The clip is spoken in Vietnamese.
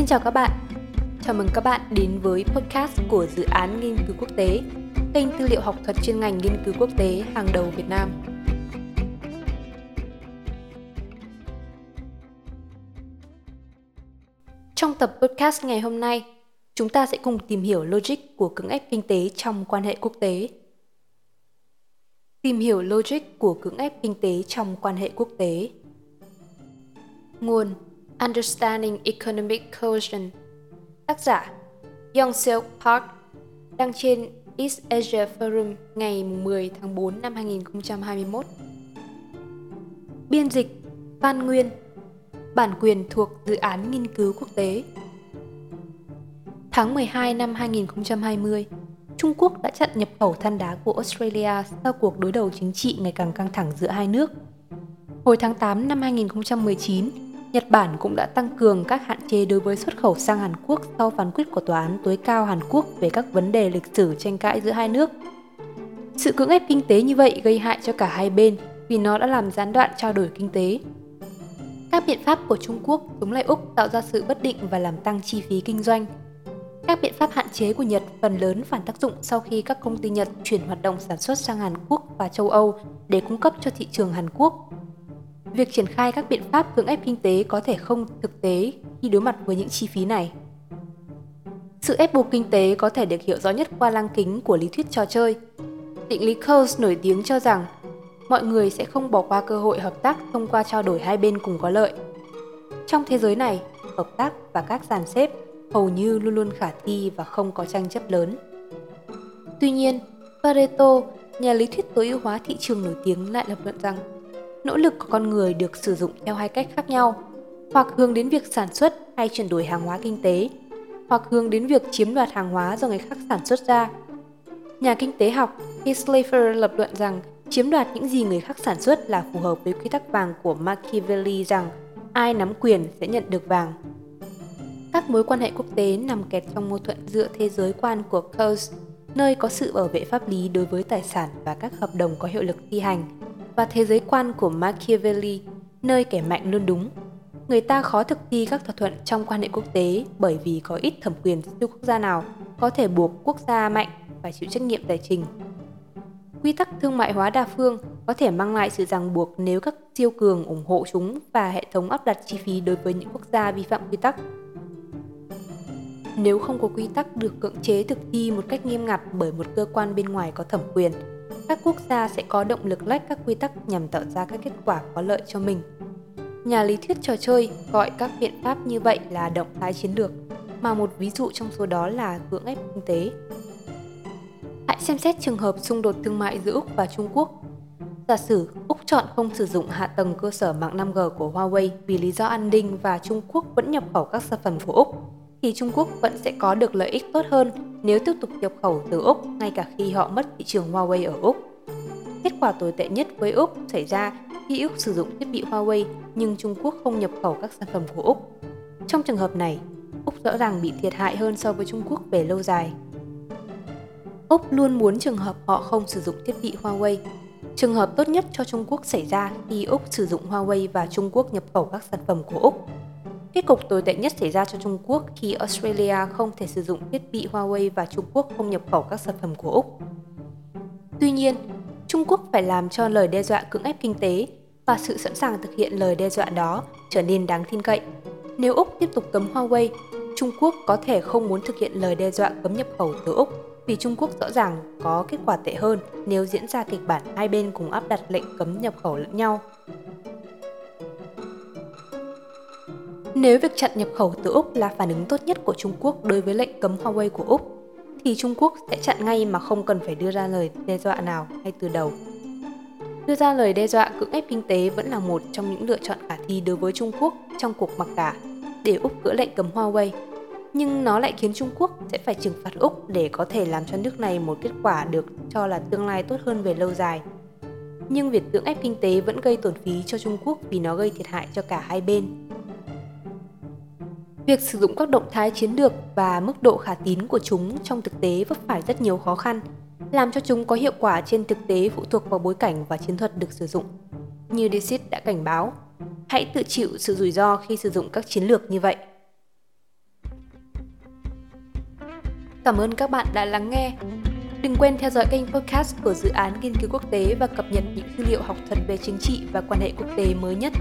Xin chào các bạn. Chào mừng các bạn đến với podcast của dự án nghiên cứu quốc tế, kênh tư liệu học thuật chuyên ngành nghiên cứu quốc tế hàng đầu Việt Nam. Trong tập podcast ngày hôm nay, chúng ta sẽ cùng tìm hiểu logic của cưỡng ép kinh tế trong quan hệ quốc tế. Tìm hiểu logic của cưỡng ép kinh tế trong quan hệ quốc tế. Nguồn Understanding Economic Cohesion. Tác giả Yong Seok Park đăng trên East Asia Forum ngày 10 tháng 4 năm 2021 Biên dịch Phan Nguyên Bản quyền thuộc dự án nghiên cứu quốc tế. Tháng 12 năm 2020, Trung Quốc đã chặn nhập khẩu than đá của Australia sau cuộc đối đầu chính trị ngày càng căng thẳng giữa hai nước. Hồi tháng 8 năm 2019, Nhật Bản cũng đã tăng cường các hạn chế đối với xuất khẩu sang Hàn Quốc sau phán quyết của Tòa án tối cao Hàn Quốc về các vấn đề lịch sử tranh cãi giữa hai nước. Sự cưỡng ép kinh tế như vậy gây hại cho cả hai bên vì nó đã làm gián đoạn trao đổi kinh tế. Các biện pháp của Trung Quốc chống lại Úc tạo ra sự bất định và làm tăng chi phí kinh doanh. Các biện pháp hạn chế của Nhật phần lớn phản tác dụng sau khi các công ty Nhật chuyển hoạt động sản xuất sang Hàn Quốc và châu Âu để cung cấp cho thị trường Hàn Quốc Việc triển khai các biện pháp cưỡng ép kinh tế có thể không thực tế khi đối mặt với những chi phí này. Sự ép buộc kinh tế có thể được hiểu rõ nhất qua lăng kính của lý thuyết trò chơi. Định lý Coase nổi tiếng cho rằng mọi người sẽ không bỏ qua cơ hội hợp tác thông qua trao đổi hai bên cùng có lợi. Trong thế giới này, hợp tác và các dàn xếp hầu như luôn luôn khả thi và không có tranh chấp lớn. Tuy nhiên, Pareto, nhà lý thuyết tối ưu hóa thị trường nổi tiếng lại lập luận rằng nỗ lực của con người được sử dụng theo hai cách khác nhau, hoặc hướng đến việc sản xuất hay chuyển đổi hàng hóa kinh tế, hoặc hướng đến việc chiếm đoạt hàng hóa do người khác sản xuất ra. Nhà kinh tế học Hislafer lập luận rằng chiếm đoạt những gì người khác sản xuất là phù hợp với quy tắc vàng của Machiavelli rằng ai nắm quyền sẽ nhận được vàng. Các mối quan hệ quốc tế nằm kẹt trong mâu thuẫn giữa thế giới quan của Coase, nơi có sự bảo vệ pháp lý đối với tài sản và các hợp đồng có hiệu lực thi hành, và thế giới quan của Machiavelli, nơi kẻ mạnh luôn đúng. Người ta khó thực thi các thỏa thuận trong quan hệ quốc tế bởi vì có ít thẩm quyền siêu quốc gia nào có thể buộc quốc gia mạnh phải chịu trách nhiệm tài chính. Quy tắc thương mại hóa đa phương có thể mang lại sự ràng buộc nếu các siêu cường ủng hộ chúng và hệ thống áp đặt chi phí đối với những quốc gia vi phạm quy tắc. Nếu không có quy tắc được cưỡng chế thực thi một cách nghiêm ngặt bởi một cơ quan bên ngoài có thẩm quyền, các quốc gia sẽ có động lực lách các quy tắc nhằm tạo ra các kết quả có lợi cho mình. Nhà lý thuyết trò chơi gọi các biện pháp như vậy là động thái chiến lược, mà một ví dụ trong số đó là cưỡng ép kinh tế. Hãy xem xét trường hợp xung đột thương mại giữa Úc và Trung Quốc. Giả sử Úc chọn không sử dụng hạ tầng cơ sở mạng 5G của Huawei vì lý do an ninh và Trung Quốc vẫn nhập khẩu các sản phẩm của Úc, thì Trung Quốc vẫn sẽ có được lợi ích tốt hơn nếu tiếp tục nhập khẩu từ Úc ngay cả khi họ mất thị trường Huawei ở Úc. Kết quả tồi tệ nhất với Úc xảy ra khi Úc sử dụng thiết bị Huawei nhưng Trung Quốc không nhập khẩu các sản phẩm của Úc. Trong trường hợp này, Úc rõ ràng bị thiệt hại hơn so với Trung Quốc về lâu dài. Úc luôn muốn trường hợp họ không sử dụng thiết bị Huawei. Trường hợp tốt nhất cho Trung Quốc xảy ra khi Úc sử dụng Huawei và Trung Quốc nhập khẩu các sản phẩm của Úc Kết cục tồi tệ nhất xảy ra cho Trung Quốc khi Australia không thể sử dụng thiết bị Huawei và Trung Quốc không nhập khẩu các sản phẩm của Úc. Tuy nhiên, Trung Quốc phải làm cho lời đe dọa cưỡng ép kinh tế và sự sẵn sàng thực hiện lời đe dọa đó trở nên đáng tin cậy. Nếu Úc tiếp tục cấm Huawei, Trung Quốc có thể không muốn thực hiện lời đe dọa cấm nhập khẩu từ Úc vì Trung Quốc rõ ràng có kết quả tệ hơn nếu diễn ra kịch bản hai bên cùng áp đặt lệnh cấm nhập khẩu lẫn nhau. Nếu việc chặn nhập khẩu từ Úc là phản ứng tốt nhất của Trung Quốc đối với lệnh cấm Huawei của Úc, thì Trung Quốc sẽ chặn ngay mà không cần phải đưa ra lời đe dọa nào ngay từ đầu. Đưa ra lời đe dọa cưỡng ép kinh tế vẫn là một trong những lựa chọn khả thi đối với Trung Quốc trong cuộc mặc cả để Úc gỡ lệnh cấm Huawei. Nhưng nó lại khiến Trung Quốc sẽ phải trừng phạt Úc để có thể làm cho nước này một kết quả được cho là tương lai tốt hơn về lâu dài. Nhưng việc cưỡng ép kinh tế vẫn gây tổn phí cho Trung Quốc vì nó gây thiệt hại cho cả hai bên. Việc sử dụng các động thái chiến lược và mức độ khả tín của chúng trong thực tế vấp phải rất nhiều khó khăn, làm cho chúng có hiệu quả trên thực tế phụ thuộc vào bối cảnh và chiến thuật được sử dụng. Như Desit đã cảnh báo, hãy tự chịu sự rủi ro khi sử dụng các chiến lược như vậy. Cảm ơn các bạn đã lắng nghe. Đừng quên theo dõi kênh podcast của dự án nghiên cứu quốc tế và cập nhật những tư liệu học thuật về chính trị và quan hệ quốc tế mới nhất